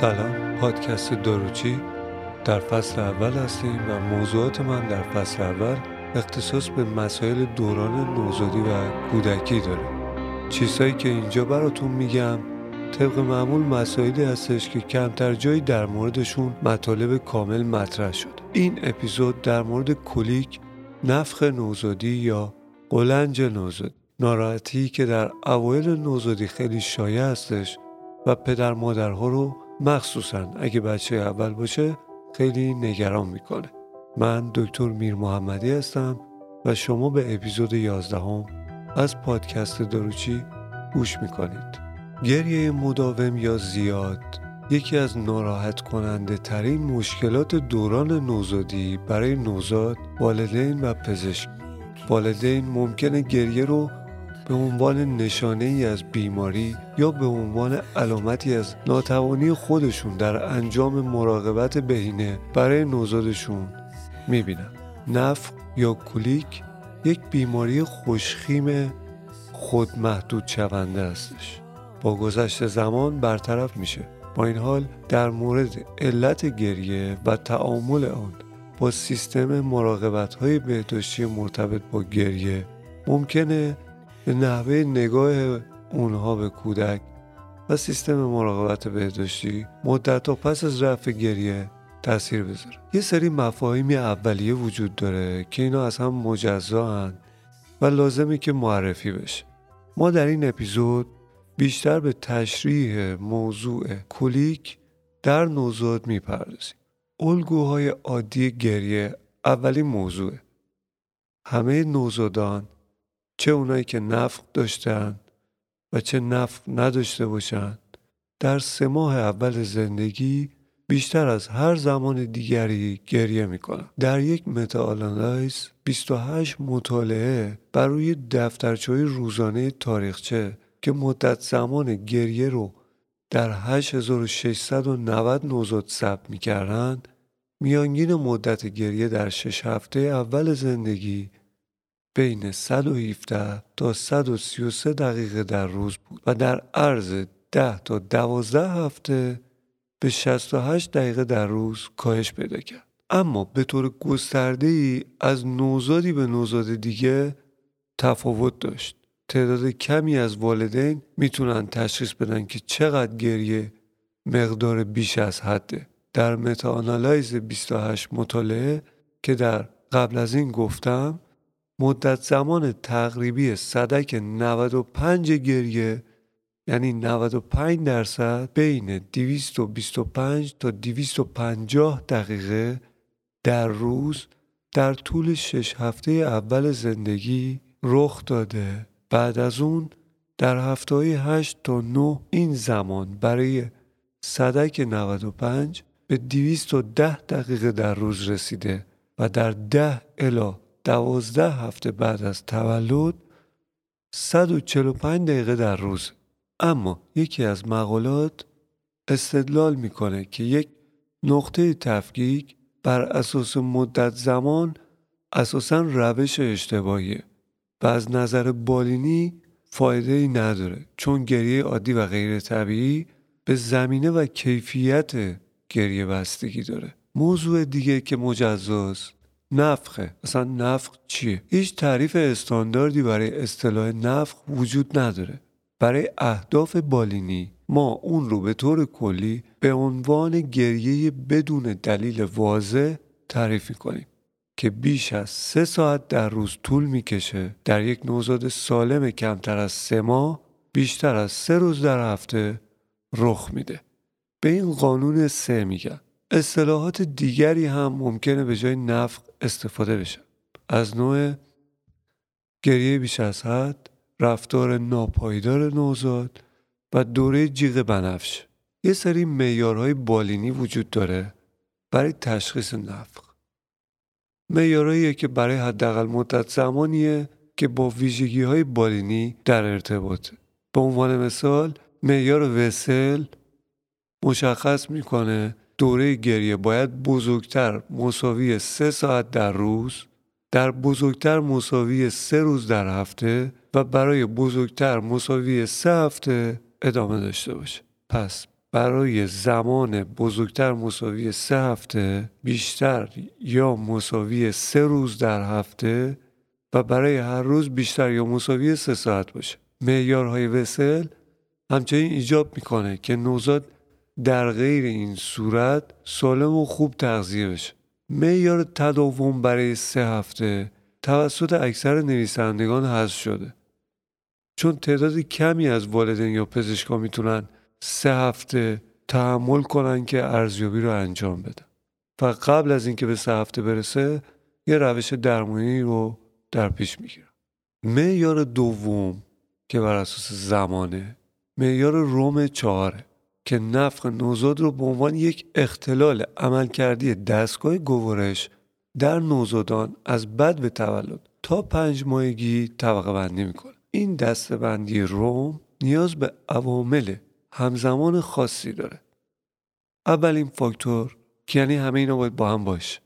سلام. پادکست داروچی در فصل اول هستیم و موضوعات من در فصل اول اختصاص به مسائل دوران نوزادی و کودکی داره. چیزهایی که اینجا براتون میگم طبق معمول مسائلی هستش که کمتر جایی در موردشون مطالب کامل مطرح شد این اپیزود در مورد کلیک نفخ نوزادی یا قلنج نوزادی. ناراحتی که در اوایل نوزادی خیلی شایع هستش و پدر مادرها رو مخصوصا اگه بچه اول باشه خیلی نگران می‌کنه. من دکتر میر محمدی هستم و شما به اپیزود 11 هم از پادکست داروچی گوش می‌کنید. گریه مداوم یا زیاد یکی از ناراحت کننده ترین مشکلات دوران نوزادی برای نوزاد والدین و پزشک. والدین ممکنه گریه رو به عنوان نشانه ای از بیماری یا به عنوان علامتی از ناتوانی خودشون در انجام مراقبت بهینه برای نوزادشون می‌بینن نفق یا کولیک یک بیماری خوشخیم خود محدود شونده هستش. با گذشت زمان برطرف میشه. با این حال در مورد علت گریه و تعامل آن با سیستم مراقبت های بهداشتی مرتبط با گریه ممکنه به نحوه نگاه اونها به کودک و سیستم مراقبت بهداشتی مدت تا پس از رفع گریه تاثیر بذاره. یه سری مفاهیمی اولیه وجود داره که اینا از هم مجزا و لازمی که معرفی بشه. ما در این اپیزود بیشتر به تشریح موضوع کلیک در نوزاد می‌پردازیم. الگوهای عادی گریه اولین موضوعه. همه نوزادان چه اونایی که نفق داشتن و چه نفق نداشته باشند در سه ماه اول زندگی بیشتر از هر زمان دیگری گریه می‌کنن. در یک متاالانایز 28 مطالعه بر روی دفترچه روزانه تاریخچه که مدت زمان گریه رو در 8690 نوزاد ثبت می‌کردند میانگین مدت گریه در شش هفته اول زندگی بین 117 تا 133 دقیقه در روز بود و در عرض 10 تا 12 هفته به 68 دقیقه در روز کاهش پیدا کرد. اما به طور گسترده ای از نوزادی به نوزاد دیگه تفاوت داشت. تعداد کمی از والدین می‌تونن تشخیص بدن که چقدر گریه مقدار بیش از حده. در متاانالایز 28 مطالعه که در قبل از این گفتم مدت زمان تقریبی صدک 95 گریه یعنی 95 درصد بین 225 تا 250 دقیقه در روز در طول 6 هفته اول زندگی رخ داده. بعد از اون در هفته 8 تا 9 این زمان برای صدک 95 به 210 دقیقه در روز رسیده و در 10 الا دوازده هفته بعد از تولد 145 دقیقه در روز. اما یکی از مقالات استدلال می‌کنه که یک نقطه تفکیک بر اساس مدت زمان اساسا روش اشتباهیه و از نظر بالینی فایده ای نداره چون گریه عادی و غیر طبیعی به زمینه و کیفیت گریه بستگی داره. موضوع دیگه که مجزاست نفخه. اصلا نفخ چیه؟ هیچ تعریف استانداردی برای اصطلاح نفخ وجود نداره. برای اهداف بالینی ما اون رو به طور کلی به عنوان گریه بدون دلیل واضح تعریف کنیم که بیش از سه ساعت در روز طول می‌کشه. در یک نوزاد سالم کمتر از سه ماه بیشتر از سه روز در هفته رخ میده. به این قانون سه میگن. اصطلاحات دیگری هم ممکنه به جای نفق استفاده بشه. از نوع گریه بیش از حد رفتار ناپایدار نوزاد و دوره جیغ بنفش. یه سری میارهای بالینی وجود داره برای تشخیص نفق. میارهاییه که برای حداقل مدت زمانیه که با ویژگی های بالینی در ارتباطه. به عنوان مثال معیار وسل مشخص می‌کنه دوره گریه باید بزرگتر مساوی سه ساعت در روز در بزرگتر مساوی سه روز در هفته و برای بزرگتر مساوی سه هفته ادامه داشته باشه. پس برای زمان بزرگتر مساوی سه هفته بیشتر یا مساوی سه روز در هفته و برای هر روز بیشتر یا مساوی سه ساعت باشه. معیارهای وسل همچنین ایجاب می‌کنه که نوزاد در غیر این صورت سالم و خوب تغذیه بشه. معیار تداوم برای سه هفته توسط اکثر نویسندگان حذف شده. چون تعداد کمی از والدین یا پزشکا می‌تونن سه هفته تحمل کنن که ارزیابی رو انجام بدن. و قبل از اینکه به سه هفته برسه یه روش درمانی رو در پیش می‌گیرن. معیار دوم که بر اساس زمانه معیار روم چهاره. که نفخ نوزاد رو به عنوان یک اختلال عملکردی دستگاه گوارش در نوزادان از بد به تولد تا پنج ماهگی طبقه بندی می‌کنه. این دسته بندی روم نیاز به عوامل همزمان خاصی داره. اولین فاکتور که یعنی همه اینا باید با هم باشه.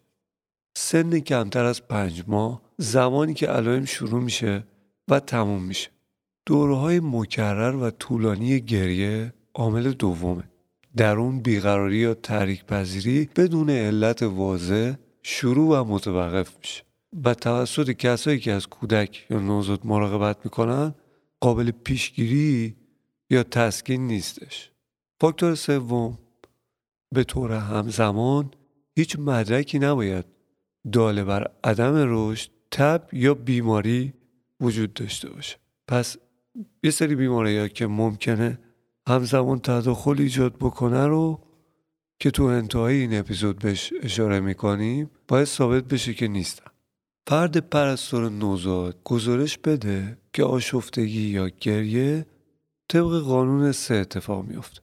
سن کمتر از پنج ماه زمانی که علائم شروع میشه و تموم میشه. دورهای مکرر و طولانی گریه عامل دومه. در اون بیقراری یا تحریک پذیری بدون علت واضح شروع و متوقف میشه. و توسط کسایی که از کودک یا نوزاد مراقبت می‌کنن قابل پیشگیری یا تسکین نیستش. فاکتور سوم به طور همزمان هیچ مدرکی نباید داله بر عدم رشد تب یا بیماری وجود داشته باشه. پس یه سری بیماری که ممکنه همزمان تداخل ایجاد بکنه رو که تو انتهای این اپیزود بهش اشاره می‌کنیم باید ثابت بشه که نیستن. فرد پرستار نوزاد گزارش بده که آشفتگی یا گریه طبق قانون سه اتفاق میفته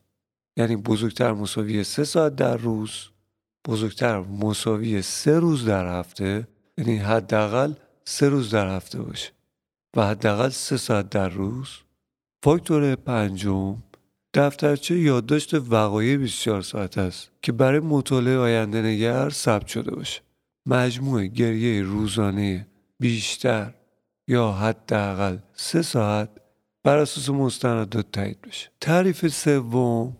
یعنی بزرگتر مساوی سه ساعت در روز بزرگتر مساوی سه روز در هفته یعنی حداقل سه روز در هفته باشه و حداقل سه ساعت در روز. فاکتور پنجم دفترچه یادداشت وقایع 24 ساعت است که برای مطالعه آینده نگر ثبت شده باشه. مجموع گریه روزانه بیشتر یا حداقل سه ساعت بر اساس مستندات تایید بشه. تعریف سوم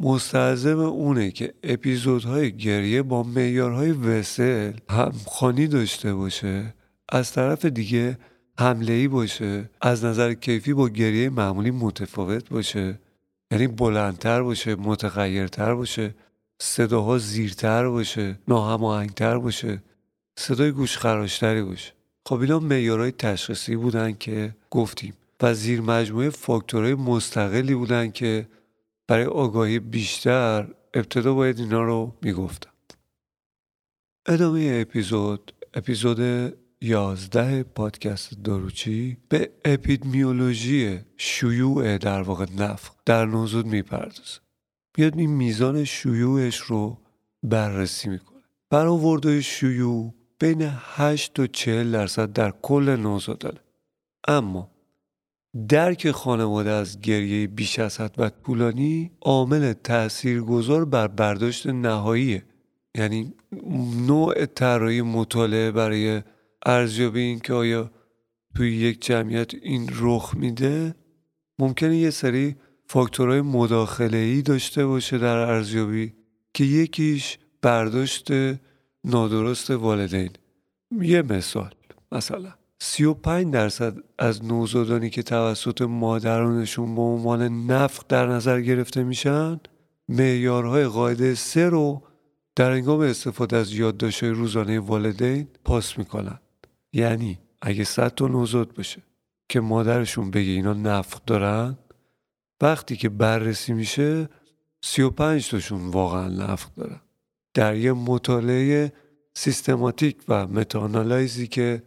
مستلزم اونه که اپیزودهای گریه با معیارهای وسل همخوانی داشته باشه از طرف دیگه حمله ای باشه از نظر کیفی با گریه معمولی متفاوت باشه. یعنی بلندتر باشه متغیرتر باشه صداها زیرتر باشه ناهماهنگتر باشه صدای گوش خراشتری باشه. خب اینا معیارهای تشخیصی بودن که گفتیم و زیر مجموعه فاکتورهای مستقلی بودن که برای آگاهی بیشتر ابتدا باید اینا رو می‌گفتم ادامه اپیزود اپیزود یازده پادکست داروچی به اپیدمیولوژی شیوع در واقع نفق در نوزود می‌پردازه. بیاد این میزان شیوعش رو بررسی می‌کنه. برآورده شیوع بین 8 تا 40 درصد در کل نوزادانه اما درک خانواده از گریه بیش از حد و طولانی عامل تاثیرگذار بر برداشت نهاییه یعنی نوع طراحی مطالعه برای ارزیابی این که آیا توی یک جمعیت این رخ میده؟ ممکنه یه سری فاکتورهای مداخله ای داشته باشه در ارزیابی که یکیش برداشت نادرست والدین. یه مثال مثلا 35 درصد از نوزادانی که توسط مادرانشون به عنوان نفق در نظر گرفته میشن معیارهای قاعده سه رو در انگام استفاده از یادداشت‌های روزانه والدین پاس می‌کنن. یعنی اگه صد تا نوزاد باشه که مادرشون بگه اینا نفق دارن وقتی که بررسی میشه 35 تاشون واقعا نفق دارن. در یه مطالعه سیستماتیک و متانالایزی که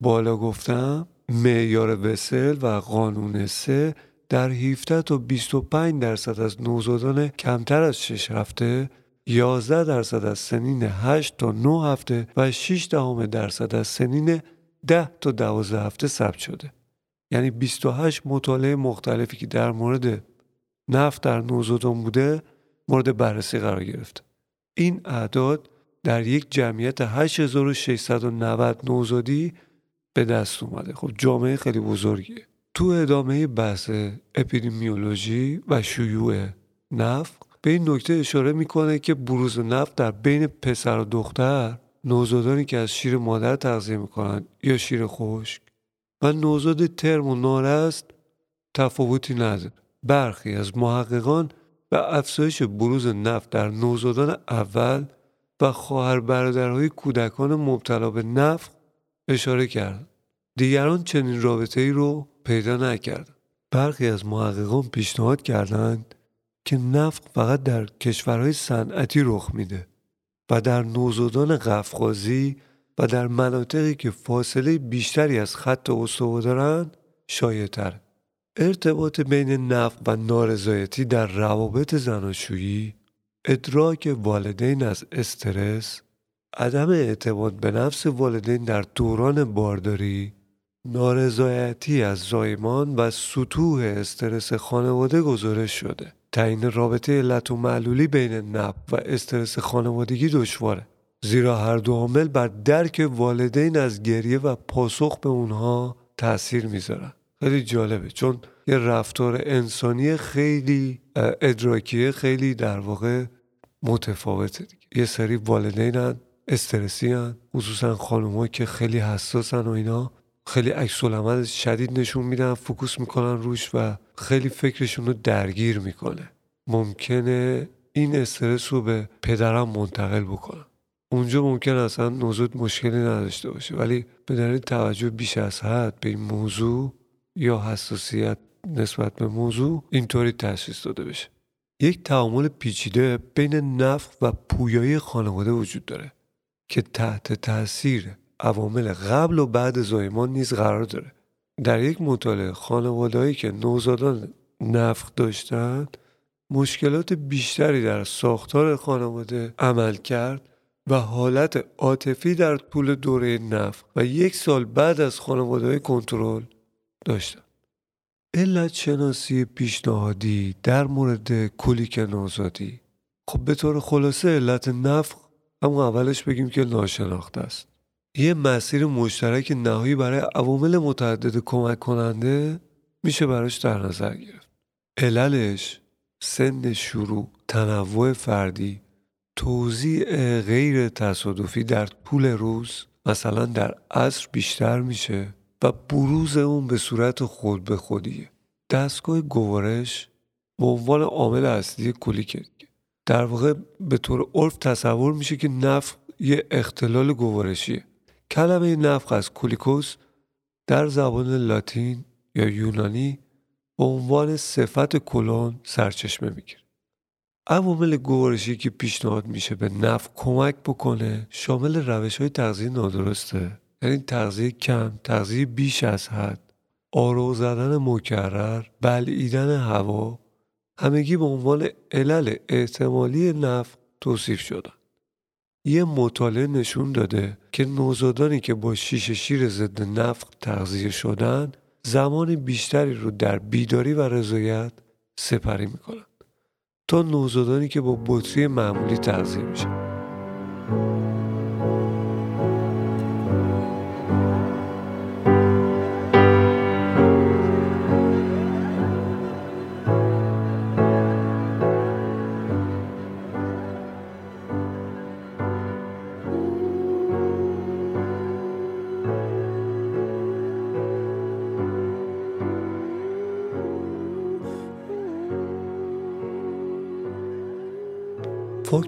بالا گفتم معیار وسل و قانون سه در 17 تا 25 درصد از نوزادان کمتر از 6 هفته 11 درصد از سنین 8 تا 9 هفته و 6 دهم درصد از سنین 10 تا 12 هفته ثبت شده. یعنی 28 مطالعه مختلفی که در مورد نفت در نوزادان بوده مورد بررسی قرار گرفته. این اعداد در یک جمعیت 8690 نوزادی به دست اومده. خب جامعه خیلی بزرگیه. تو ادامه بحث اپیدمیولوژی و شیوع نفق به این نکته اشاره می‌کنه که بروز نفت در بین پسر و دختر نوزادانی که از شیر مادر تغذیه می‌کنن یا شیر خشک و نوزاد ترم و نارست تفاوتی نداره برخی از محققان به افزایش بروز نفت در نوزادان اول و خواهر برادرهای کودکان مبتلا به نفت اشاره کرد. دیگران چنین رابطه ای رو پیدا نکردند. برخی از محققان پیشنهاد کردند که نفق فقط در کشورهای صنعتی رخ میده و در نوزادان قفقازی و در مناطقی که فاصله بیشتری از خط استوا دارند شایعتر. ارتباط بین نفق و نارضایتی در روابط زناشویی ادراک والدین از استرس عدم اعتماد به نفس والدین در دوران بارداری نارضایتی از زایمان و سطوح استرس خانواده گزارش شده. تعیین رابطه علت و معلولی بین نب و استرس خانوادگی دشواره. زیرا هر دو عامل بر درک والدین از گریه و پاسخ به اونها تاثیر می‌ذارن. خیلی جالبه چون یه رفتار انسانی خیلی ادراکیه خیلی در واقع متفاوته دیگه. یه سری والدینن استرسی هن خصوصا خانوما که خیلی حساسن و اینا خیلی عکس شدید نشون میدن فکوس می‌کنن روش و خیلی فکرشون رو درگیر می‌کنه. ممکنه این استرس رو به پدرم منتقل بکنن اونجا ممکن اصلا نوزود مشکلی نداشته باشه. ولی به دلیل توجه بیش از حد به این موضوع یا حساسیت نسبت به موضوع اینطوری تشخیص داده بشه. یک تعامل پیچیده بین نفخ و پویایی خانواده وجود داره که تحت تاثیر عوامل قبل و بعد زایمان نیز قرار داره. در یک مطالعه خانوادهایی که نوزادان نفخ داشتند مشکلات بیشتری در ساختار خانواده عمل کرد و حالت عاطفی در طول دوره نفخ و یک سال بعد از خانواده کنترل داشتند. علت شناسی پیشنهادی در مورد کلیک نوزادی. خب به طور خلاصه علت نفخ اما اولش بگیم که ناشناخته است. یه مسیر مشترک نهایی برای عوامل متعدد کمک کننده میشه براش در نظر گرفت. عللش سن شروع تنوع فردی توضیع غیر تصادفی در طول روز مثلا در عصر بیشتر میشه و بروز اون به صورت خود به خودیه. دستگاه گوارش به عنوان عامل اصلی کلیکه در واقع به طور عرف تصور میشه که نفق یه اختلال گوارشیه. کلمه نفق از کولیکوس در زبان لاتین یا یونانی به عنوان صفت کلون سرچشمه می‌گیره. عوامل گوارشی که پیشنهاد میشه به نفق کمک بکنه شامل روش های تغذیه نادرسته یعنی تغذیه کم تغذیه بیش از حد آرو زدن مکرر بلعیدن هوا همگی به عنوان علل احتمالی نفق توصیف شدن. یه مطالعه نشون داده که نوزادانی که با شیشه شیر ضد نفق تغذیه شدن زمان بیشتری رو در بیداری و رضایت سپری می‌کنن تا نوزادانی که با بطری معمولی تغذیه میشن.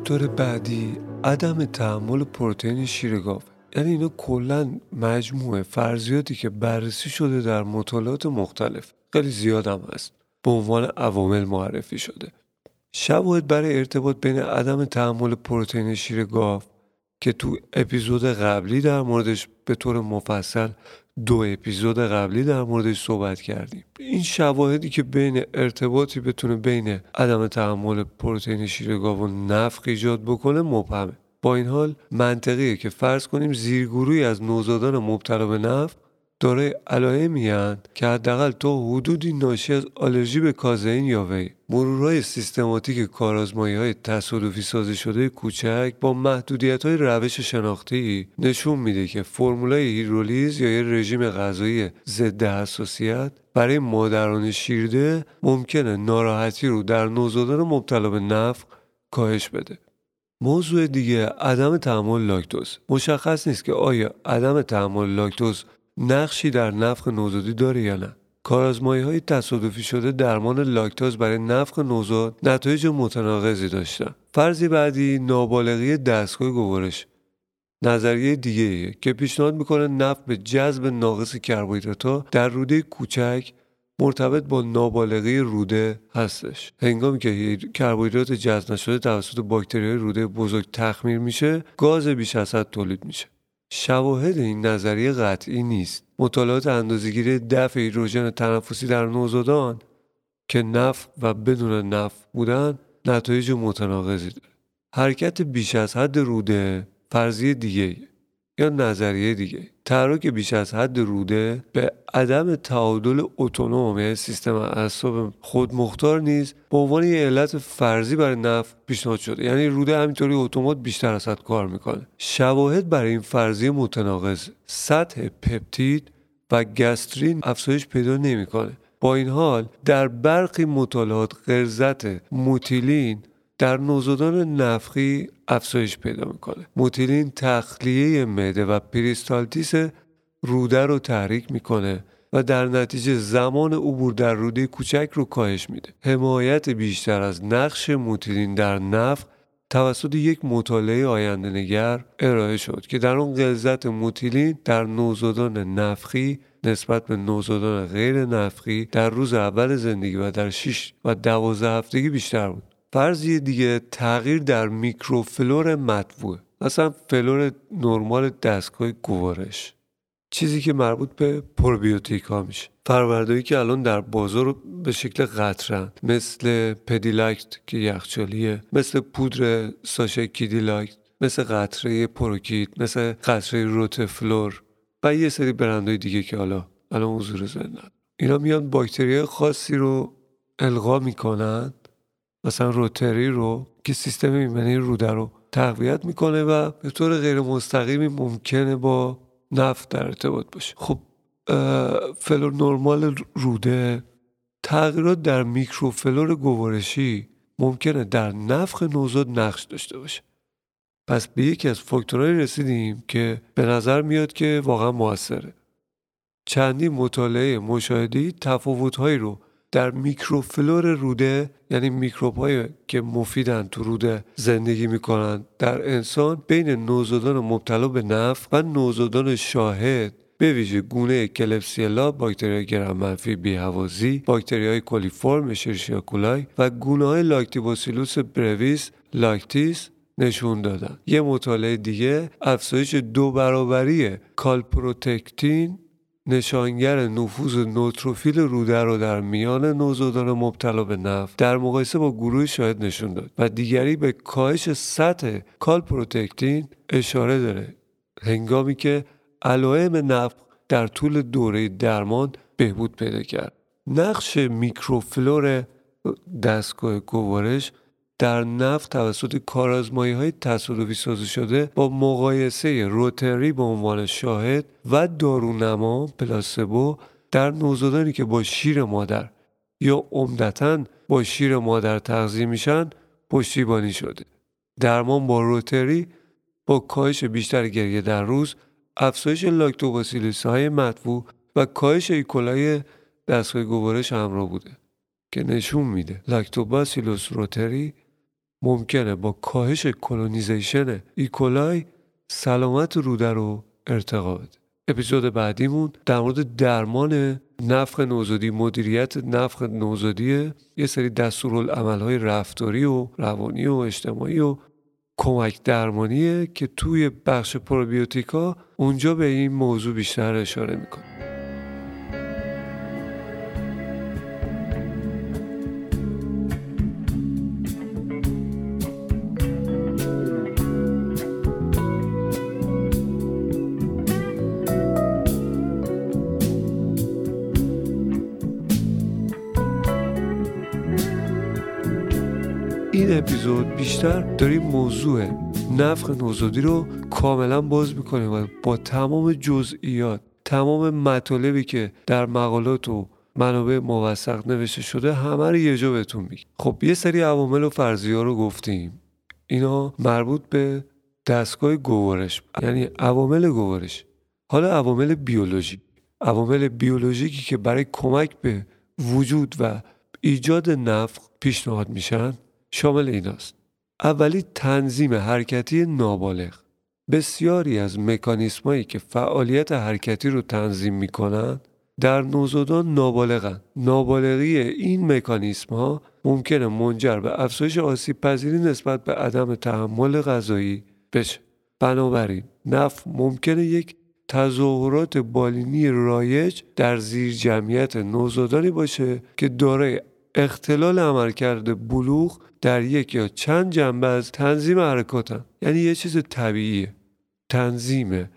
فاکتور بعدی عدم تحمل پروتئین شیر گاو یعنی اینا کلا مجموعه فرضیاتی که بررسی شده در مطالعات مختلف. خیلی زیاد هم هست. به عنوان عوامل معرفی شده. شواهد برای ارتباط بین عدم تحمل پروتئین شیر گاو که تو اپیزود قبلی در موردش به طور مفصل دو اپیزود قبلی در موردش صحبت کردیم. این شواهدی که بین ارتباطی بتونه بین عدم تحمل پروتئین شیر گاو و نفخ ایجاد بکنه مبهمه. با این حال منطقیه که فرض کنیم زیرگروهی از نوزادان مبتلا به نفخ دارای علائمی که حداقل تا حدودی ناشی از آلرژی به کازئین یا وی مرورهای سیستماتیک کارازمایی های تصادفی سازی شده کوچک با محدودیت های روش شناختی نشون میده که فرمولای هیرولیز یا یه رژیم غذایی ضد حساسیت برای مادران شیرده ممکنه ناراحتی رو در نوزادان مبتلا به نفخ کاهش بده. موضوع دیگه عدم تحمل لاکتوز. مشخص نیست که آیا عدم تحمل لاکتوز نقشی در نفخ نوزادی داره یا نه؟ کارازمایی های تصادفی شده درمان لاکتوز برای نفخ نوزاد نتایج متناقضی داشتن. فرضی بعدی نابالغی دستگاه گوارش. نظریه دیگه که پیشنهاد می‌کنه نفت به جذب ناقص کربوهیدرات در روده کوچک مرتبط با نابالغی روده هستش. هنگامی که کربوهیدرات جذب نشده توسط باکتری روده بزرگ تخمیر میشه گاز بیش از حد تولید میشه. شواهد این نظریه قطعی نیست. مطالعات اندازهگیری دفع هیدروژن تنفسی در نوزادان که نف و بدون نف بودن نتایج متناقضی داره. حرکت بیش از حد روده فرضیه دیگه یا نظریه دیگه. تحرک بیش از حد روده به عدم تعادل اتونوم یعنی سیستم اعصاب خودمختار نیز به عنوان یه علت فرضی برای نفع پیشنهاد شده. یعنی روده همینطوری اتومات بیشتر از حد کار می‌کنه. شواهد برای این فرضیه متناقض سطح پپتید و گاسترین افزایش پیدا نمی‌کنه. با این حال در برخی مطالعات غلظت موتیلین در نوزادان نفخی افزایش پیدا می‌کنه. موتیلین تخلیه معده و peristalsis روده رو تحریک می‌کنه و در نتیجه زمان عبور در روده کوچک رو کاهش میده. حمایت بیشتر از نقش موتیلین در نفخ توسط یک مطالعه آینده نگر ارائه شد که در اون غلظت موتیلین در نوزادان نفخی نسبت به نوزادان غیر نفخی در روز اول زندگی و در 6 و 12 هفتگی بیشتر بود. فرضیه دیگه تغییر در میکروفلور مطبوع مثلا فلور نرمال دستگاه گوارش. چیزی که مربوط به پروبیوتیک ها میشه. فرآورده‌هایی که الان در بازار به شکل قطره‌ن مثل پدیلاکت که یخچالیه. مثل پودر ساشه کیدیلاکت مثل قطره پروکیت مثل قطره روتفلور. و یه سری برندهای دیگه که حالا الان حضور زندن اینا میان باکتری خاصی رو القا می‌کنن. مثلا روتری رو که سیستم ایمنی روده رو تقویت می‌کنه و به طور غیر مستقیمی ممکنه با نفخ در ارتباط باشه. خب فلور نرمال روده تغییرات در میکروفلور گوارشی ممکنه در نفخ نوزاد نقش داشته باشه. پس به یکی از فاکتورهایی رسیدیم که به نظر میاد که واقعا موثره. چندین مطالعه مشاهده‌ای تفاوتهایی رو در میکروفلور روده یعنی میکروب که مفیدن تو روده زندگی می‌کنن در انسان بین نوزادان مبتلا به نفخ و نوزادان شاهد به ویژه گونه کلبسیلا باکتری گرم منفی بیهوازی باکتری های کلیفرم اشرشیاکولای و گونه های لاکتوباسیلوس برویس لاکتیس نشون دادن. یه مطالعه دیگه افزایش دو برابری کالپروتکتین نشانگر نفوذ نوتروفیل روده رو در میان نوزادان مبتلا به نفخ در مقایسه با گروه شاهد نشون داد و دیگری به کاهش سطح کالپروتکتین اشاره داره. هنگامی که علائم نفخ در طول دوره درمان بهبود پیدا کرد. نقش میکروفلور دستگاه گوارش در نفت توسط کارازمایی های تصادفی سازی شده با مقایسه روتری به عنوان شاهد و دارونما پلاسبو در نوزادانی که با شیر مادر یا عمدتا با شیر مادر تغذیه میشن پشتیبانی شده. درمان با روتری با کاهش بیشتر گریه در روز افزایش لاکتوباسیلیس های مطبوع و کاهش ایکولای دستگاه گوارش همراه بوده که نشون میده. لاکتوباسیلوس روتری ممکنه با کاهش colonization ایکولای سلامت روده رو ارتقا بده. اپیزود بعدیمون در مورد درمان نفخ نوزادی مدیریت نفخ نوزادی یه سری های رفتاری و روانی و اجتماعی و کمک درمانیه که توی بخش پروبیوتیکا اونجا به این موضوع بیشتر اشاره می‌کنه این اپیزود بیشتر داریم موضوع نفخ نوزادی رو کاملا باز می‌کنیم و با تمام جزئیات تمام مطالبی که در مقالات و منابع موثق نوشته شده همه رو یه جا بهتون خب یه سری عوامل و فرضیه رو گفتیم. اینا مربوط به دستگاه گوارش یعنی عوامل گوارش. حالا عوامل بیولوژی. عوامل بیولوژیکی که برای کمک به وجود و ایجاد نفق پیشنهاد میشن. شامل ایناست. اولی تنظیم حرکتی نابالغ. بسیاری از مکانیسمایی که فعالیت حرکتی رو تنظیم می‌کنن در نوزادان نابالغن. نابالغی این مکانیسم ها ممکنه منجر به افزایش آسیب پذیری نسبت به عدم تحمل غذایی بشه. بنابراین نف ممکنه یک تظاهرات بالینی رایج در زیر جمعیت نوزادانی باشه که دارای اختلال عملکرد بلوغ در یک یا چند جنبه از تنظیم حرکاتن یعنی یه چیز طبیعیه. تنظیم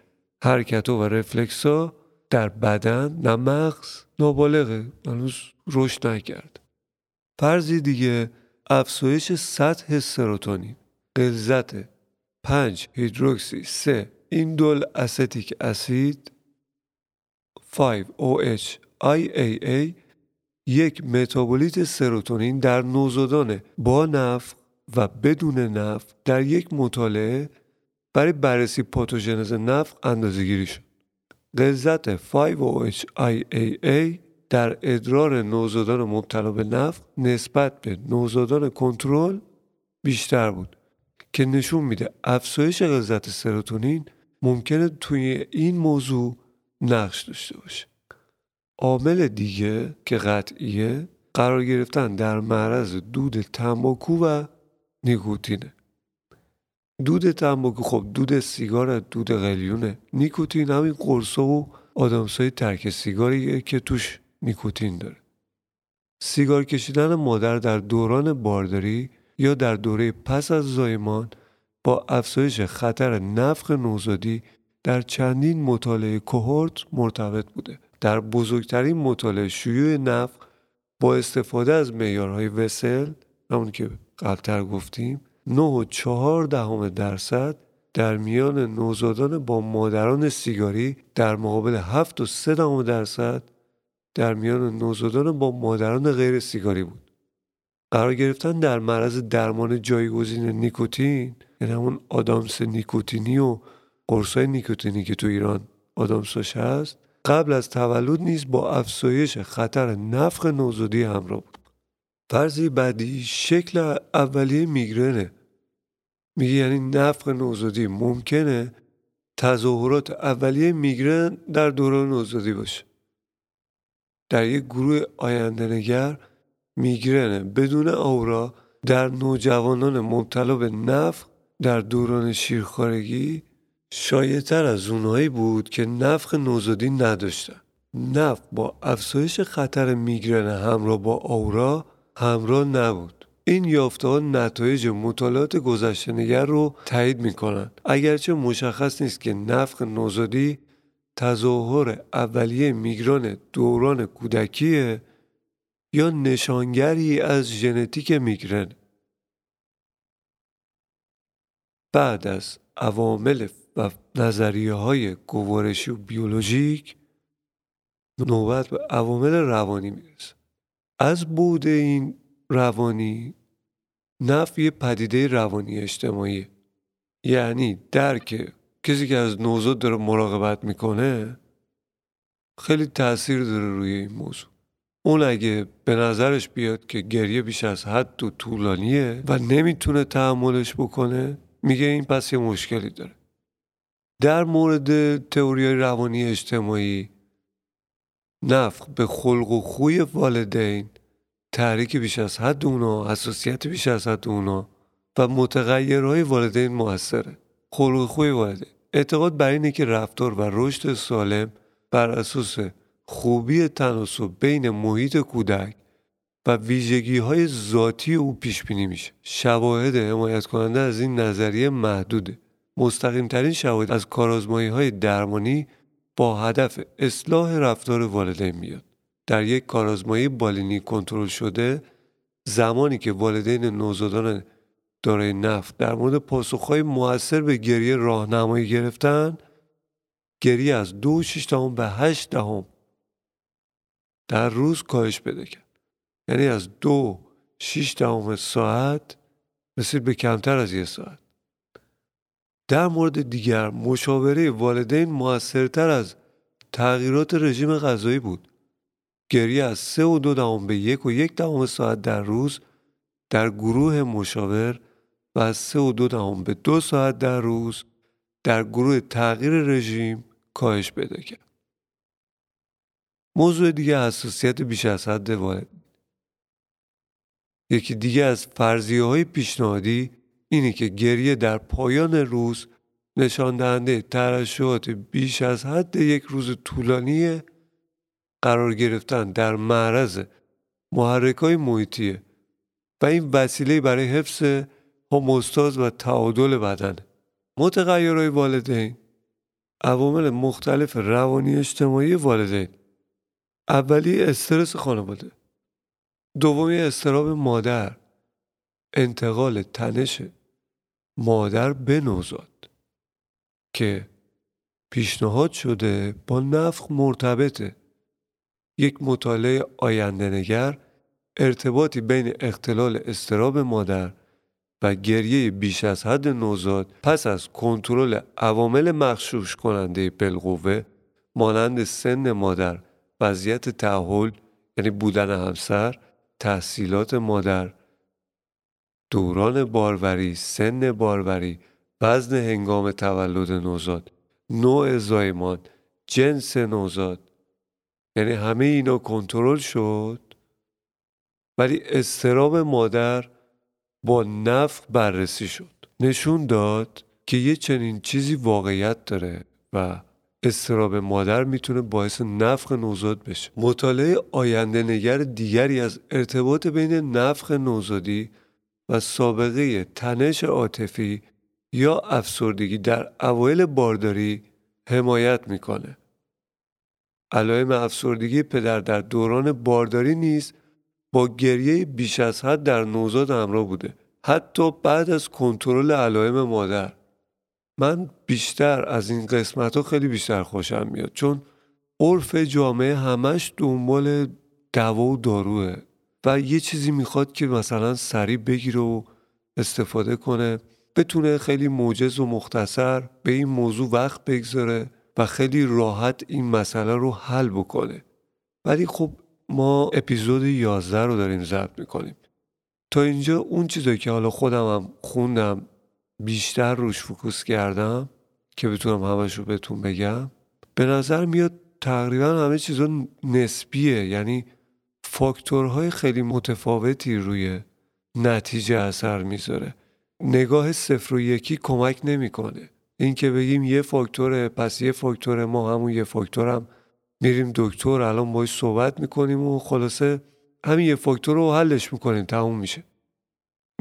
حرکت و رفلکس ها در بدن نه مغز. نابالغه. هنوز رشد نکرد. فرضی دیگه افزایش سطح سروتونین. غلظت 5 هیدروکسی. 3 ایندول استیک اسید. 5 OH IAA یک متابولیت سروتونین در نوزادان با نفق و بدون نفق در یک مطالعه برای بررسی پاتوژنز نفق اندازه گیری شد. غلظت 5-OH-IAA در ادرار نوزادان مبتلا به نفق نسبت به نوزادان کنترل بیشتر بود که نشون میده افزایش غلظت سروتونین ممکنه توی این موضوع نقش داشته باشه. عامل دیگه که قطعیه قرار گرفتن در معرض دود تنباکو و نیکوتینه. دود تنباکو خب دود سیگار دود قلیونه. نیکوتین همین قرصا و آدامسای ترک سیگاریه که توش نیکوتین داره. سیگار کشیدن مادر در دوران بارداری یا در دوره پس از زایمان با افزایش خطر نفخ نوزادی در چندین مطالعه کوهورت مرتبط بوده. در بزرگترین مطالعه شیوع نفخ با استفاده از معیارهای وسل همون که قبلتر گفتیم 9 و 4 دهم درصد در میان نوزادان با مادران سیگاری در مقابل 7 و 3 دهم درصد در میان نوزادان با مادران غیر سیگاری بود. قرار گرفتن در معرض درمان جایگزین نیکوتین یعنی همون آدامس نیکوتینی و قرصای نیکوتینی که تو ایران آدامساش هست قبل از تولد نیز با افزایش خطر نفخ نوزادی همراه بود. فرضی بعدی شکل اولیه میگرنه. میگه یعنی نفخ نوزادی ممکنه تظاهرات اولیه میگرن در دوران نوزادی باشه. در یک گروه آینده نگر میگرن بدون آورا در نوجوانان مبتلا به نفخ در دوران شیرخارگی شایعتر از اونهایی بود که نفخ نوزادی نداشتن. نفخ با افزایش خطر میگرن همراه با آورا همراه نبود. این یافته ها نتایج مطالعات گذشته نگر رو تایید می‌کنن. اگرچه مشخص نیست که نفخ نوزادی تظاهر اولیه میگران دوران کودکیه یا نشانگری از ژنتیک میگرن بعد از عوامل و نظریه های گوارشی و بیولوژیک نوبت به عوامل روانی می‌رسه. از بود این روانی نفی پدیده روانی اجتماعی یعنی درک کسی که از نوزاد داره مراقبت می‌کنه خیلی تاثیر داره روی این موضوع. اون اگه به نظرش بیاد که گریه بیش از حد و طولانیه و نمی‌تونه تحملش بکنه میگه این پس یه مشکلی داره. در مورد تئوری روانی اجتماعی نفخ به خلق و خوی والدین تحریک بیش از حد اونا حساسیت بیش از حد اونا و متغیرهای والدین موثره. خلق و خوی والدین. اعتقاد بر اینه که رفتار و رشد سالم بر اساس خوبی تناسب بین محیط کودک و ویژگی های ذاتی او پیش بینی میشه. شواهد حمایت کننده از این نظریه محدوده. مستقیم ترین شواهد از کارازمایی های درمانی با هدف اصلاح رفتار والدین میاد. در یک کارازمایی بالینی کنترل شده زمانی که والدین نوزادان دارای نفت در مورد پاسخهای موثر به گریه راهنمایی گرفتن گریه از دو شش دهم به هشت دهم در روز کاهش پیدا کرد. یعنی از دو شیش دهم ساعت رسید به کمتر از یه ساعت. در مورد دیگر مشاوره والدین موثرتر از تغییرات رژیم غذایی بود گریه از سه و دو دهم به یک و یک دهم ساعت در روز در گروه مشاور و از سه و دو دهم به دو ساعت در روز در گروه تغییر رژیم کاهش پیدا کرد. موضوع دیگه حساسیت بیش از حد والد. یکی دیگه از فرضیه های پیشنهادی اینه که گریه در پایان روز نشان دهنده ترشحات بیش از حد یک روز طولانی قرار گرفتن در معرض محرک های و این وسیله برای حفظ هموستاز و تعادل بدن. متغیرهای والدین. عوامل مختلف روانی اجتماعی والدین. اولی استرس خانواده. دومی استراب مادر. انتقال تنش مادر به نوزاد که پیشنهاد شده با نفخ مرتبطه. یک مطالعه آینده نگر ارتباطی بین اختلال استراب مادر و گریه بیش از حد نوزاد پس از کنترل عوامل مخشوش کننده بالقوه مانند سن مادر وضعیت تعهل یعنی بودن همسر تحصیلات مادر دوران باروری سن باروری وزن هنگام تولد نوزاد نوع زایمان جنس نوزاد. یعنی همه اینا کنترل شد ولی استراب مادر با نفق بررسی شد. نشون داد که یه چنین چیزی واقعیت داره و استراب مادر می‌تونه باعث نفخ نوزاد بشه. مطالعه آینده نگر دیگری از ارتباط بین نفخ نوزادی و سابقه تنش عاطفی یا افسردگی در اوایل بارداری حمایت می‌کنه. علائم افسردگی پدر در دوران بارداری نیز با گریه بیش از حد در نوزاد همراه بوده. حتی بعد از کنترل علائم مادر. من بیشتر از این قسمت ها خیلی بیشتر خوشم میاد چون عرف جامعه همش دنبال دوا و داروه. و یه چیزی می‌خواد که مثلا سریع بگیره و استفاده کنه بتونه خیلی موجز و مختصر به این موضوع وقت بگذاره و خیلی راحت این مسئله رو حل بکنه. ولی خب ما اپیزود 11 رو داریم ضبط می‌کنیم. تا اینجا اون چیزایی که حالا خودم هم خوندم بیشتر روش فکوس کردم که بتونم همش رو بهتون بگم به نظر میاد تقریبا همه چیزا نسبیه. یعنی فاکتورهای خیلی متفاوتی روی نتیجه اثر می‌ذاره. نگاه صفر و یکی کمک نمی‌کنه. این که بگیم یه فاکتوره پس یه فاکتور ما همون یه فاکتورم. میریم دکتر الان باش صحبت می‌کنیم و خلاصه همین یه فاکتور رو حلش می‌کنیم تموم میشه.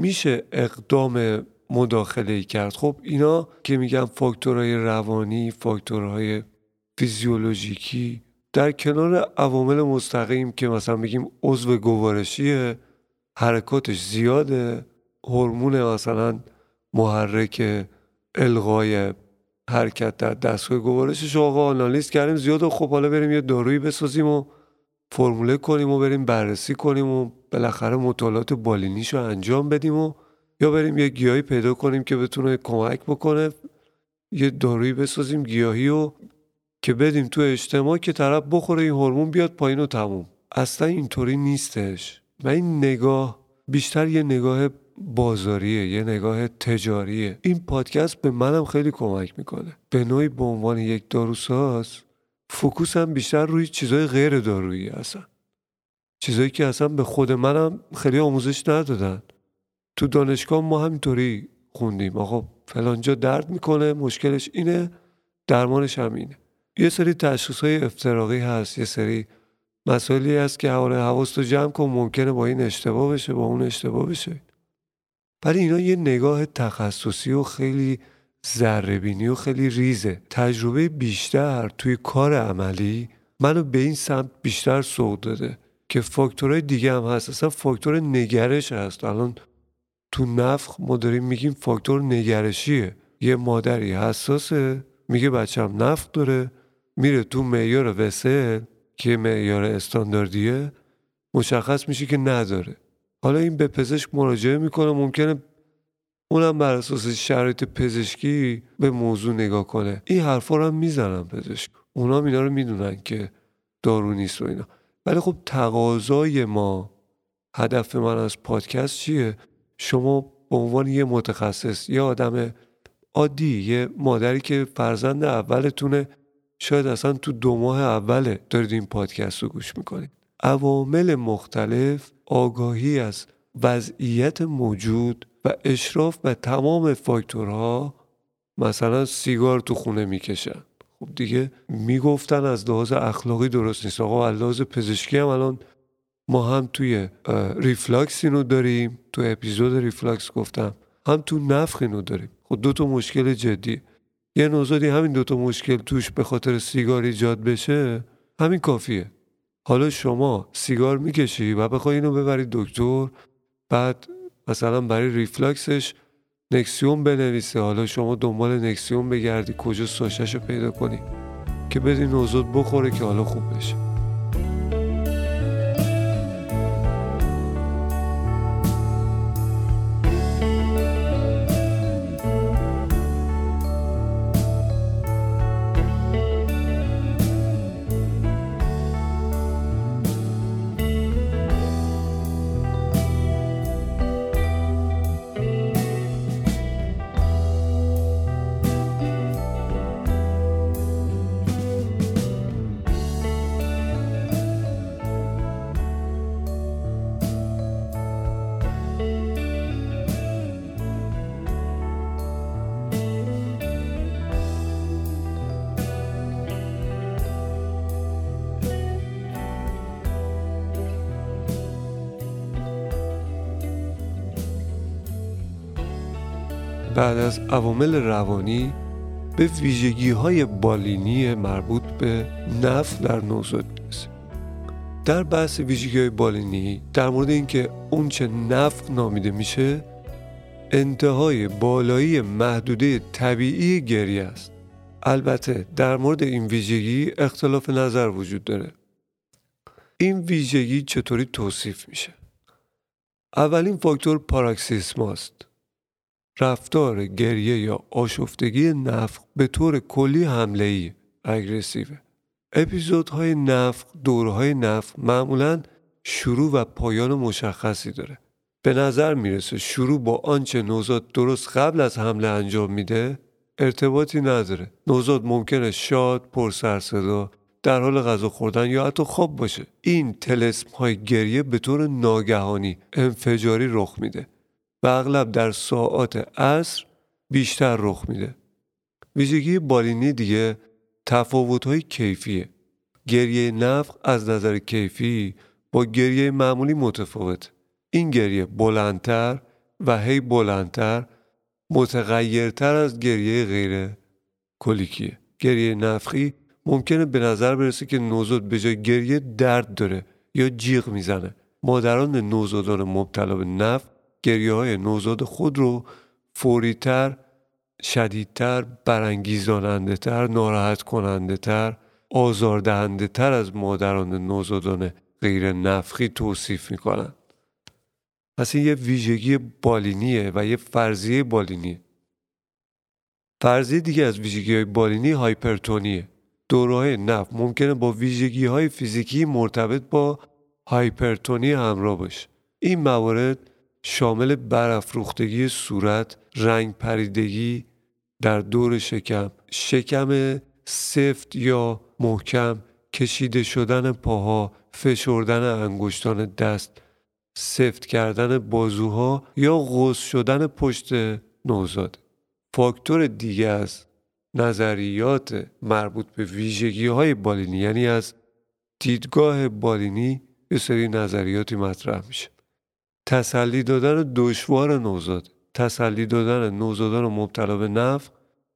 میشه اقدام مداخله کرد. خب اینا که میگم فاکتورهای روانی فاکتورهای فیزیولوژیکی در کنار عوامل مستقیم که مثلا بگیم عضو گوارشیه حرکاتش زیاده هورمون مثلا محرک الغای حرکت در دستگاه گوارشش آقا آنالیز کردیم زیاد و خب حالا بریم یه دارویی بسازیم و فرموله کنیم و بریم بررسی کنیم و بالاخره مطالعات بالینیش رو انجام بدیم و یا بریم یه گیاهی پیدا کنیم که بتونه کمک بکنه یه دارویی بسازیم گیاهی و که بدیم تو اجتماع که طرف بخوره این هورمون بیاد پایین و تموم. اصلا اینطوری نیستش. و این نگاه بیشتر یه نگاه بازاریه یه نگاه تجاریه. این پادکست به منم خیلی کمک می‌کنه. به نوعی به عنوان یک داروساز فکوسم بیشتر روی چیزای غیر دارویی هستن. چیزایی که اصلا به خود منم خیلی آموزش ندادن. تو دانشگاه ما همینطوری خوندیم. آقا فلانجا درد می‌کنه مشکلش اینه درمانش هم اینه. یه سری تشخیص های افتراقی هست یه سری مسائلی هست که حواله حواست رو جمع کن ممکنه با این اشتباه بشه با اون اشتباه بشه. ولی اینا یه نگاه تخصصی و خیلی ذرهبینی و خیلی ریزه. تجربه بیشتر توی کار عملی منو به این سمت بیشتر سوق داده که فاکتورهای دیگه هم هست. اصلا فاکتور نگرش هست. الان تو نفخ ما داریم میگیم فاکتور نگرشیه. یه مادری حساسه میگه بچم نفخ داره میره تو معیار وسل که معیار استانداردیه مشخص میشه که نداره. حالا این به پزشک مراجعه می‌کنه ممکنه اونم بر اساس شرایط پزشکی به موضوع نگاه کنه. این حرفا رو هم می‌زنن پزشک. اونا اینا رو می‌دونن که دارو نیست و اینا. ولی خب تقاضای ما هدف من از پادکست چیه؟ شما به عنوان یه متخصص یه آدم عادی یه مادری که فرزند اولتونه شاید اصلا تو دو ماه اوله دارید این پادکست رو گوش می‌کنید. عوامل مختلف آگاهی از وضعیت موجود و اشراف به تمام فاکتورها مثلا سیگار تو خونه می‌کشن. خب دیگه می‌گفتن از لحاظ اخلاقی درست نیست. آقا از لحاظ پزشکی هم الان ما هم توی ریفلاکس اینو داریم. تو اپیزود ریفلاکس گفتم. هم تو نفخ اینو داریم. خب دو تا مشکل جدی. یه نوزادی همین دو تا مشکل توش به خاطر سیگار ایجاد بشه همین کافیه. حالا شما سیگار می‌کشی و بخوای اینو ببرید دکتر بعد مثلا برای ریفلاکسش نکسیون بنویسه. حالا شما دنبال نکسیون بگردی کجا سوشش رو پیدا کنی که بدین نوزاد بخوره که حالا خوب بشه. عوامل روانی به ویژگی های بالینی مربوط به نفت در نوزاد می‌رسه. در بحث ویژگی های بالینی در مورد اینکه اونچه نفق نامیده میشه انتهای بالایی محدوده طبیعی گریه است. البته در مورد این ویژگی اختلاف نظر وجود داره. این ویژگی چطوری توصیف میشه؟ اولین فاکتور پاراکسیسماست رفتار گریه یا آشفتگی نفق به طور کلی حمله ای اگریسیوه. اپیزودهای نفق دورهای نفق معمولا شروع و پایان مشخصی داره. به نظر می‌رسه شروع با آنچه نوزاد درست قبل از حمله انجام میده ارتباطی نداره. نوزاد ممکنه شاد پر صدا در حال غذا خوردن یا حتی خواب باشه. این تلسم های گریه به طور ناگهانی انفجاری رخ میده. و اغلب در ساعات عصر بیشتر رخ میده. ویژگی بالینی دیگه تفاوت های کیفیه. گریه نفق از نظر کیفی با گریه معمولی متفاوت. این گریه بلندتر و هی بلندتر متغیرتر از گریه غیر کلیکیه. گریه نفخی ممکنه به نظر برسه که نوزاد به جای گریه درد داره یا جیغ می‌زنه. مادران نوزادان مبتلا به نفخ گریه های نوزاد خود رو فوریتر شدیدتر برانگیزاننده تر ناراحت کننده تر آزاردهنده تر از مادران نوزادان غیر نفخی توصیف می‌کنن پس این یه ویژگی بالینیه و یه فرضیه بالینیه. فرضیه دیگه از ویژگی های بالینی هایپرتونیه. دوره نف ممکنه با ویژگی های فیزیکی مرتبط با هایپرتونی همراه باشه. این موارد شامل برافروختگی صورت، رنگ پریدگی در دور شکم، شکم سفت یا محکم، کشیده شدن پاها، فشردن انگشتان دست، سفت کردن بازوها یا غوص شدن پشت نوزاد. فاکتور دیگه از نظریات مربوط به ویژگی های بالینی یعنی از دیدگاه بالینی یه سری نظریاتی مطرح میشه. تسلی دادن دشوار نوزاد. تسلی دادن نوزادان مبتلا به نفع.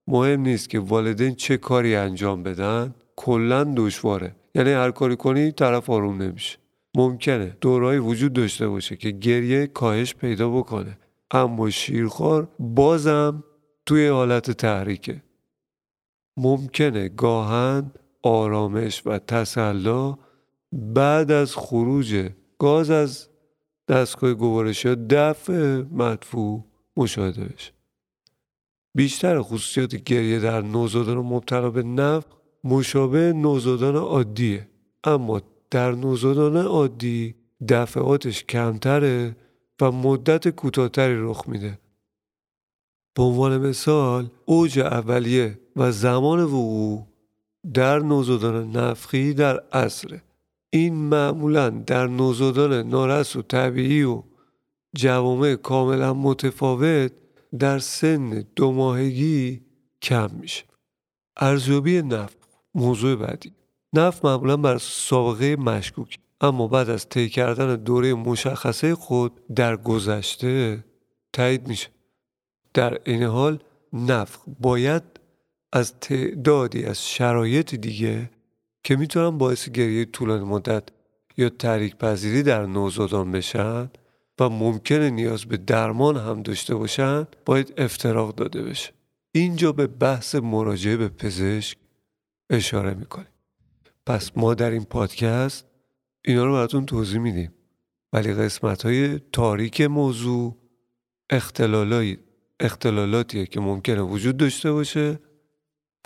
مهم نیست که والدین چه کاری انجام بدن. کلا دشواره. یعنی هر کاری کنی طرف آروم نمیشه. ممکنه دورایی وجود داشته باشه که گریه کاهش پیدا بکنه. اما شیرخوار بازم توی حالت تحریکه. ممکنه گاهن آرامش و تسلا بعد از خروج گاز از دستگاه گوارش یا دفع مدفوع مشاهده بشه. بیشتر خصوصیات گریه در نوزادان مبتلا به نفخ مشابه نوزادان عادیه. اما در نوزادان عادی دفعاتش کمتره و مدت کوتاهتری رخ میده. به عنوان مثال اوج اولیه و زمان وقوع در نوزادان نفخی در عصره. این معمولا در نوزادان نارس و طبیعی و جوامع کاملا متفاوت در سن دو ماهگی کم میشه. ارزیابی نفت موضوع بعدی. نفت معمولا بر سابقه مشکوک اما بعد از طی کردن دوره مشخصه خود در گذشته تایید میشه. در این حال نفخ باید از تعدادی از شرایط دیگه که می‌تونن باعث گریه طولانی مدت یا تحریک پذیری در نوزادان بشن و ممکنه نیاز به درمان هم داشته باشن باید افتراق داده بشه. اینجا به بحث مراجعه به پزشک اشاره می‌کنیم. پس ما در این پادکست اینا رو براتون توضیح میدیم. ولی قسمت های تاریک موضوع اختلالاتیه که ممکنه وجود داشته باشه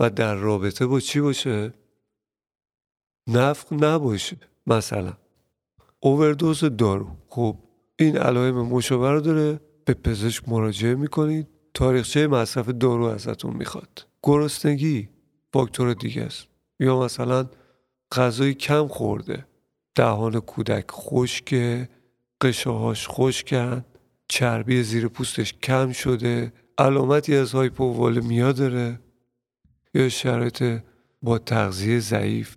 و در رابطه با چی باشه؟ نفق نباشه مثلا. اووردوز دارو. خب این علائم مشابه رو داره. به پزشک مراجعه می‌کنید. تاریخچه مصرف دارو ازتون می‌خواد. گرسنگی فاکتور دیگه است. یا مثلا غذای کم خورده. دهان کودک خشکه قشاهاش خشکن چربی زیر پوستش کم شده علامتی از هایپووالمیا داره. یا شرایط با تغذیه ضعیف.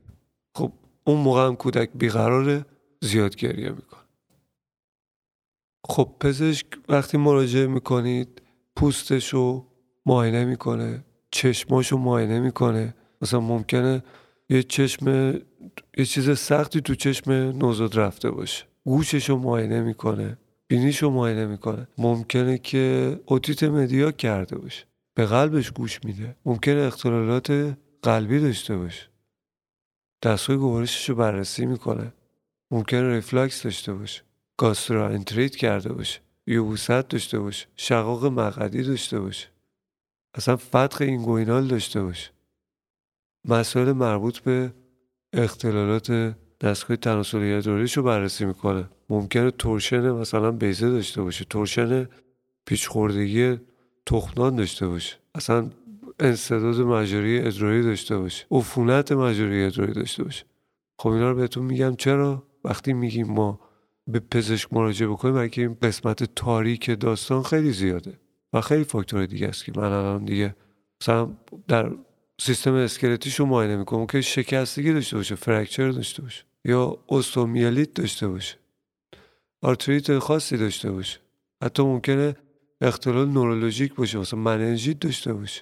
اون موقع هم کودک بیقراره زیاد گریه می‌کنه. خب پزشک وقتی مراجعه می‌کنید پوستشو معاینه می‌کنه چشماشو معاینه می‌کنه. مثلا ممکنه یه چشم یه چیز سختی تو چشم نوزاد رفته باشه. گوششو معاینه می‌کنه بینیشو معاینه می‌کنه. ممکنه که اوتیت مدیا کرده باشه. به قلبش گوش میده. ممکنه اختلالات قلبی داشته باشه. دستگاه گوارشش رو بررسی می‌کنه. ممکنه ریفلاکس داشته باشه گاستروانتریت کرده باشه یبوست داشته باشه شقاق مقعدی داشته باشه. اصلا فتق inguinal داشته باشه. مسائل مربوط به اختلالات دستگاه تناسلی ادراریش رو بررسی می‌کنه. ممکنه torsion مثلا بیضه داشته باشه torsion پیچ‌خوردگی تخمدان داشته باشه. اصلا انسداد مجاری ادراری داشته باشه. عفونت مجاری ادراری داشته باشه. خب اینا رو بهتون میگم. چرا؟ وقتی میگیم ما به پزشک مراجعه بکنیم اگه این قسمت تاریک داستان خیلی زیاده و خیلی فاکتور دیگه است که من الان دیگه مثلا در سیستم اسکلتیش رو معاینه می‌کنم که شکستگی داشته باشه fracture داشته باشه یا استئومیلیت داشته باشه. آرتریت خاصی داشته باشه. حتی ممکنه اختلال نورولوژیک باشه مثلا مننژیت داشته باشه.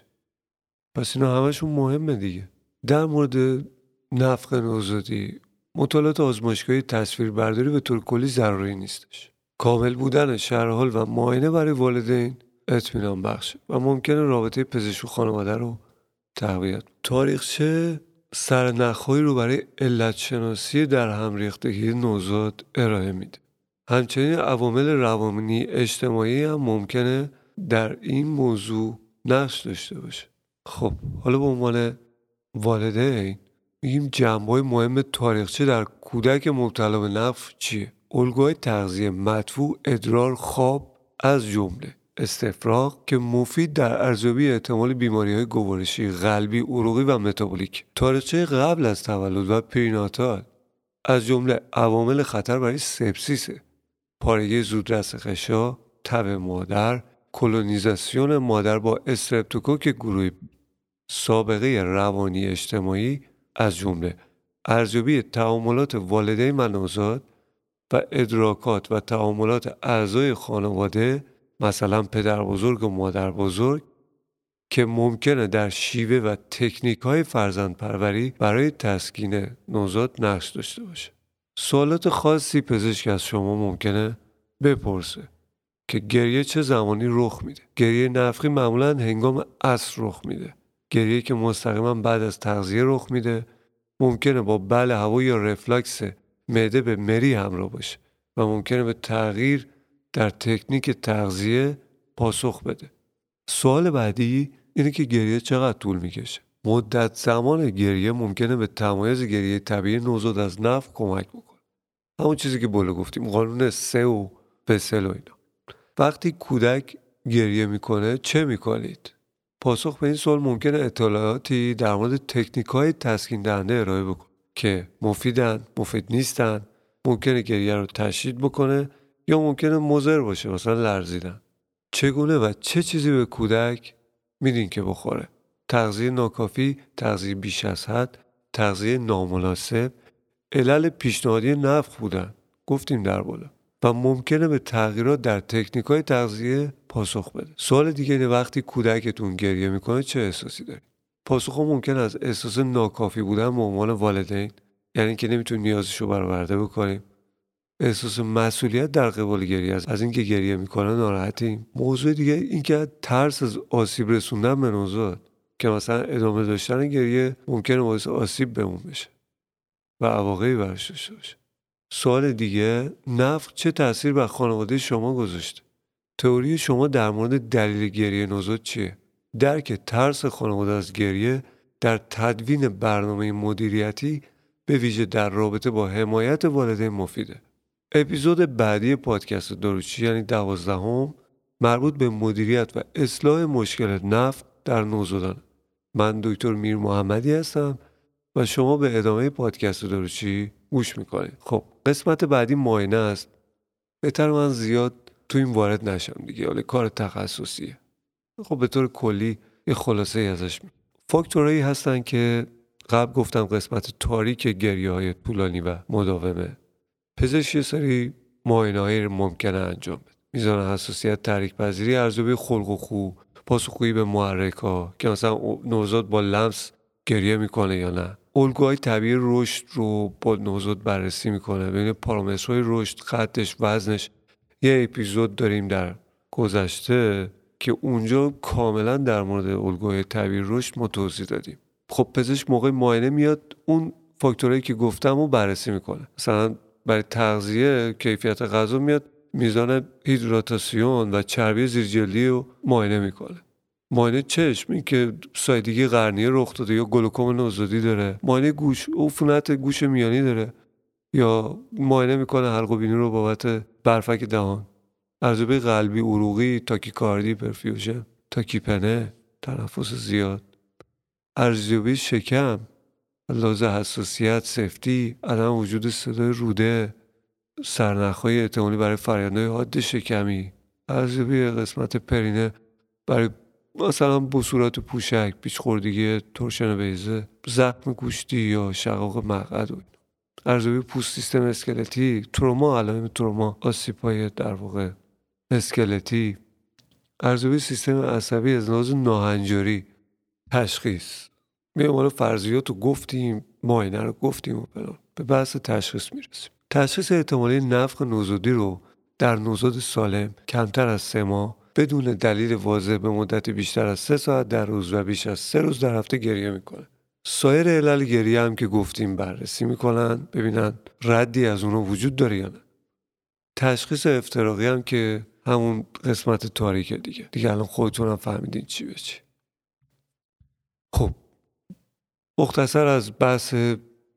پس اینا همشون مهمه دیگه. در مورد نفق نوزادی مطالعات آزمایشگاهی تصویر برداری به طور کلی ضروری نیستش. کامل بودن شرحال و معاینه برای والدین اطمینان بخشه و ممکنه رابطه پزشک و خانواده رو تقویت تاریخچه سرنخهایی رو برای علت شناسی در همریختگی نوزاد ارائه میده. همچنین عوامل روانی اجتماعی هم ممکنه در این موضوع نقش داشته باشه. خب حالا به عنوان والدین میگیم جنبه مهم تاریخچه در کودک مبتلا به نفخ چیه؟ الگوهای تغذیه مدفوع ادرار خواب از جمله استفراغ که مفید در ارزیابی احتمال بیماری های گوارشی قلبی عروقی و متابولیک. تاریخچه قبل از تولد و پریناتال از جمله عوامل خطر برای سپسیس پارگی زودرس خشا تب مادر کلونیزاسیون مادر با استرپتوکوک گروهی سابقه روانی اجتماعی از جمله ارزیابی تعاملات والدین و نوزاد و ادراکات و تعاملات اعضای خانواده مثلا پدر بزرگ و مادر بزرگ که ممکنه در شیوه و تکنیک های فرزند پروری برای تسکین نوزاد نقش داشته باشه. سوالات خاصی پزشک از شما ممکنه بپرسه که گریه چه زمانی رخ میده. گریه نفخی معمولا هنگام عصر رخ میده. گریه که مستقیما بعد از تغذیه رخ میده ممکنه با بل هوا یا رفلکس معده به مری همراه باشه و ممکنه به تغییر در تکنیک تغذیه پاسخ بده. سوال بعدی اینه که گریه چقدر طول می‌کشه؟ مدت زمان گریه ممکنه به تمایز گریه طبیعی نوزاد از نف کمک بکنه. همون چیزی که بوله گفتیم قانون سه و بسل و اینا. وقتی کودک گریه می‌کنه چه می‌کنید؟ پاسخ به این سوال ممکنه اطلاعاتی در مورد تکنیک های تسکین دهنده ارائه بکنه که مفیدن مفید نیستن ممکنه گریه رو تشدید بکنه یا ممکنه مضر باشه مثلا لرزیدن. چگونه و چه چیزی به کودک میدین که بخوره؟ تغذیه ناکافی تغذیه بیش از حد تغذیه نامناسب. علل پیشنهادی نفخ بودن. گفتیم در بالا. و ممکنه به تغییرات در تکنیک های تغذیه پاسخ بده. سوال دیگه اینه وقتی کودکتون گریه می‌کنه چه احساسی داری پاسخ ممکن از احساس ناکافی بودن به عنوان والدین یعنی که نمی‌تونیم نیازشو برآورده بکنیم احساس مسئولیت در قبال گریه از, از اینکه گریه می‌کنه ناراحتیم. موضوع دیگه اینکه ترس از آسیب رسوندن به نوزاد که مثلا ادامه داشتن گریه ممکنه باعث آسیب بهمون بشه و عواقبی براش داشته باشه. سوال دیگه نفق چه تاثیر بر خانواده شما گذاشته تئوری شما در مورد دلیل گریه نوزاد چیه؟ درک ترس خانواده از گریه در تدوین برنامه مدیریتی به ویژه در رابطه با حمایت والدین مفیده. اپیزود بعدی پادکست دروچی یعنی دوازدهم مربوط به مدیریت و اصلاح مشکل نفت در نوزادان. من دکتر میر محمدی هستم و شما به ادامه پادکست دروچی گوش می‌کنید. خب قسمت بعدی معاینه است. بهتر من زیاد تو این وارد نشم دیگه. حالا کار تخصصیه. خب به طور کلی یه خلاصه ای ازش فاکتورهایی هستن که قبل گفتم قسمت تاریک گریه های طولانی و مداومه. پزشک یه سری معاینه های ممکنه انجام بده. میزان حساسیت تحریک پذیری ارزیابی خلق و خو پاسخگویی به محرک ها که مثلا نوزاد با لمس گریه می‌کنه یا نه. الگوهای طبیعی رشد رو با نوزاد بررسی می‌کنه. ببین پارامترهای رشد خطش وزنش. یه اپیزود داریم در گذشته که اونجا کاملا در مورد الگوهای طبیعی رشد ما توضیح دادیم. خب پزشک موقع معاینه میاد اون فاکتورهایی که گفتم رو بررسی می‌کنه. مثلا برای تغذیه کیفیت غذا میاد میزان هیدراتاسیون و چربی زیرجلدی رو معاینه می‌کنه. معاینه چشم این که سایدگی قرنیه رخ داده یا گلوکوم نوزادی داره. معاینه گوش عفونت گوش میانی داره. یا معاینه می‌کنه حلق و بینی رو بابت برفک دهان. ارزیابی قلبی عروقی تاکیکاردی پرفیوژن تاکیپنه تنفس زیاد. ارزیابی شکم لازه حساسیت سفتی عدم وجود صدای روده سرنخهای احتمالی برای فریادهای حاد شکمی. ارزیابی قسمت پرینه برای مثلا بصورت پوشک پیچ خوردگی ترشن بیزه زخم گوشتی یا شقاق مقعد و ارزیابی پوست سیستم اسکلتی تروما علائم تروما آسیپای در واقع اسکلتی. ارزیابی سیستم عصبی از لحاظ ناهنجاری تشخیص. میام حالا فرضیات رو گفتیم ماینه رو گفتیم و به بحث تشخیص می‌رسیم. تشخیص احتمالی نفخ نوزادی رو در نوزاد سالم کمتر از سه ماه بدون دلیل واضح به مدت بیشتر از سه ساعت در روز و بیش از سه روز در هفته گریه می‌کنه. سایر علل گریه هم که گفتیم بررسی می‌کنن. ببینن ردی از اونها وجود داره یا نه. تشخیص افتراقی هم که همون قسمت تاریکه دیگه. دیگه الان خودتون هم فهمیدین چی به چی. خب مختصر از بحث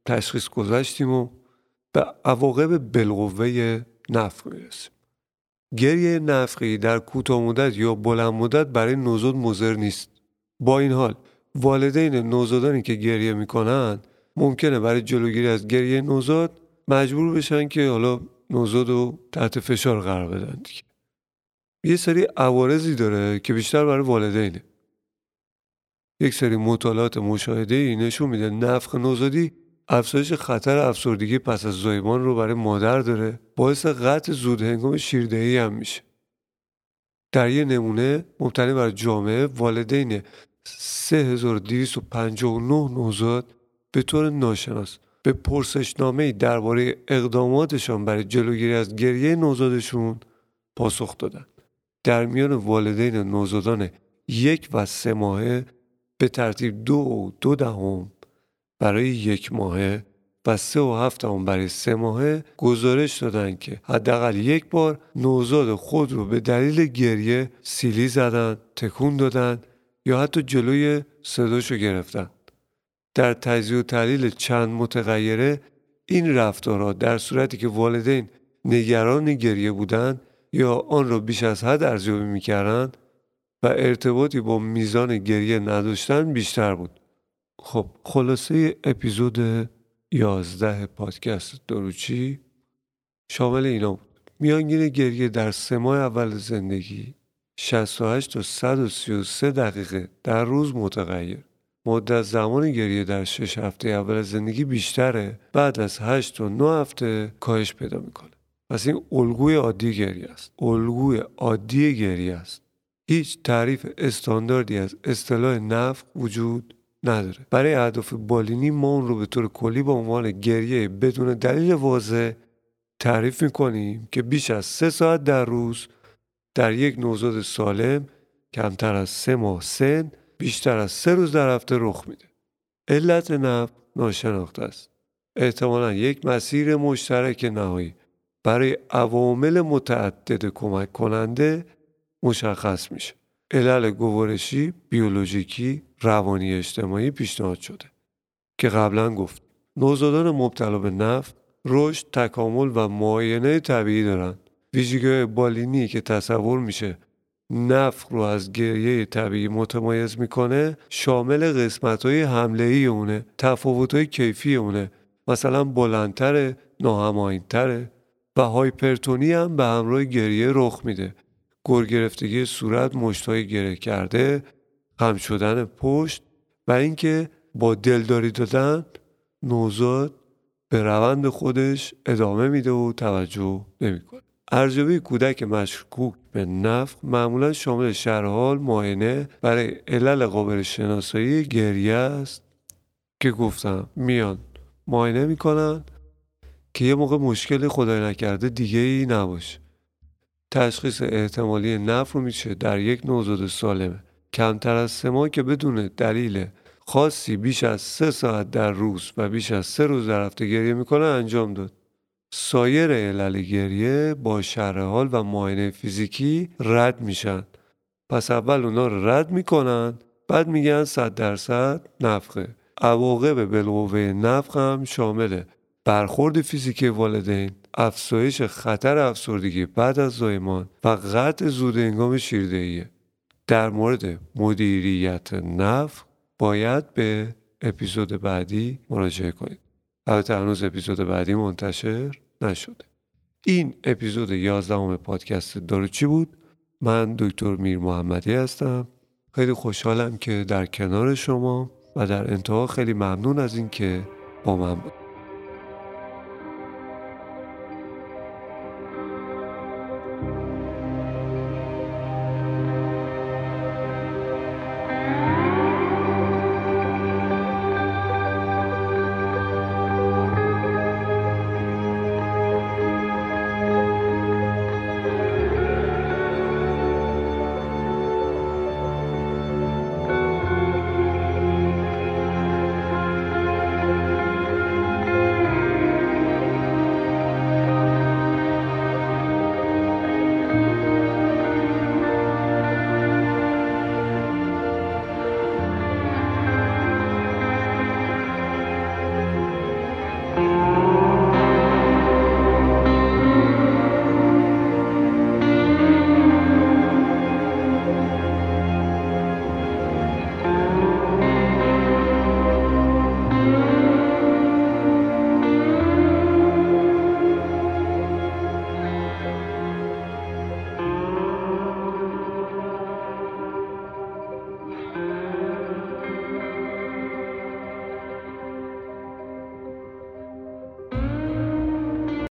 تشخیص گذاشتیم و به عواقب بالقوه نفخ می‌رسیم. گریه نفخی در کوتاه مدت یا بلند مدت برای نوزاد مضر نیست. با این حال والدین نوزادانی که گریه می‌کنن ممکنه برای جلوگیری از گریه نوزاد مجبور بشن که حالا نوزاد رو تحت فشار قرار بدن دیگه. یه سری عوارضی داره که بیشتر برای والدینه. یک سری مطالعات مشاهده ای نشون میده نفخ نوزادی افزایش خطر افسردگی پس از زایمان رو برای مادر داره. باعث قطع زود هنگام شیردهی هم میشه. در یه نمونه مبتنی بر جامعه والدین 3259 نوزاد به طور ناشناس به پرسشنامه درباره اقداماتشان برای جلوگیری از گریه نوزادشون پاسخ دادن. در میان والدین نوزادان یک و سه ماهه به ترتیب دو و دو دهم برای یک ماهه و سه و هفت هم برای سه ماهه گزارش دادن که حداقل یک بار نوزاد خود رو به دلیل گریه سیلی زدن تکون دادن یا حتی جلوی صداشو گرفتن. در تجزیه و تحلیل چند متغیره این رفتارها در صورتی که والدین نگران گریه بودند یا آن را بیش از حد ارزیابی می‌کردند و ارتباطی با میزان گریه نداشتن بیشتر بود. خب خلاصه اپیزود یازده پادکست دروچی شامل اینا بود. میانگین گریه در سه ماه اول زندگی 68 تا 133 دقیقه در روز متغیر. مدت زمان گریه در 6 هفته اول زندگی بیشتره. بعد از 8 تا 9 هفته کاهش پیدا می‌کنه. پس این الگوی عادی گریه است. الگوی عادی گریه است. هیچ تعریف استانداردی از اصطلاح نفق وجود نداره. برای اهداف بالینی ما اون رو به طور کلی به عنوان گریه بدون دلیل واضح تعریف می‌کنیم که بیش از سه ساعت در روز در یک نوزاد سالم کمتر از سه ماه سن بیشتر از سه روز در هفته رخ میده. علت نفق ناشناخته است. احتمالا یک مسیر مشترک نهایی برای عوامل متعدد کمک کننده مشخص میشه. علل گوارشی بیولوژیکی روانی اجتماعی پیشنهاد شده که قبلا گفت نوزادان مبتلا به نفت رشد تکامل و معاینه طبیعی دارند. ویژگی بالینی که تصور میشه نفخ رو از گریه طبیعی متمایز می‌کنه شامل قسمت های حمله ای اونه تفاوت های کیفی اونه. مثلا بلندتره ناهماینتره و هایپرتونی هم به همراه گریه رخ میده. گرگرفتگی صورت مشتای گره کرده خم شدن پشت و اینکه با دلداری دادن نوزاد به روند خودش ادامه میده و توجه نمی‌کنه. ارزیابی کودک مشکوک به نفخ معمولا شامل شرحال معاینه برای علل قابل شناسایی گریه است. که گفتم میان معاینه می‌کنن که یه موقع مشکل خدای نکرده دیگه ای نباشه. تشخیص احتمالی نفر میشه در یک نوزاد سالمه. کمتر از سه ماه که بدون دلیل خاصی بیش از سه ساعت در روز و بیش از سه روز در هفته گریه می‌کنه انجام داد. سایر علل گریه با شرح حال و معاینه فیزیکی رد میشن. پس اول اونا رو رد می‌کنن بعد میگن صد درصد نفقه. عواقب بالقوه نفق هم شامل برخورد فیزیکی والدین. افزایش خطر افسردگی بعد از زایمان و قطع زود انگام شیردهیه در مورد مدیریت نفق باید به اپیزود بعدی مراجعه کنید. البته هنوز اپیزود بعدی منتشر نشده. این اپیزود 11 پادکست داروچی بود؟ من دکتر میر محمدی هستم. خیلی خوشحالم که در کنار شما و در انتها خیلی ممنون از اینکه با من بود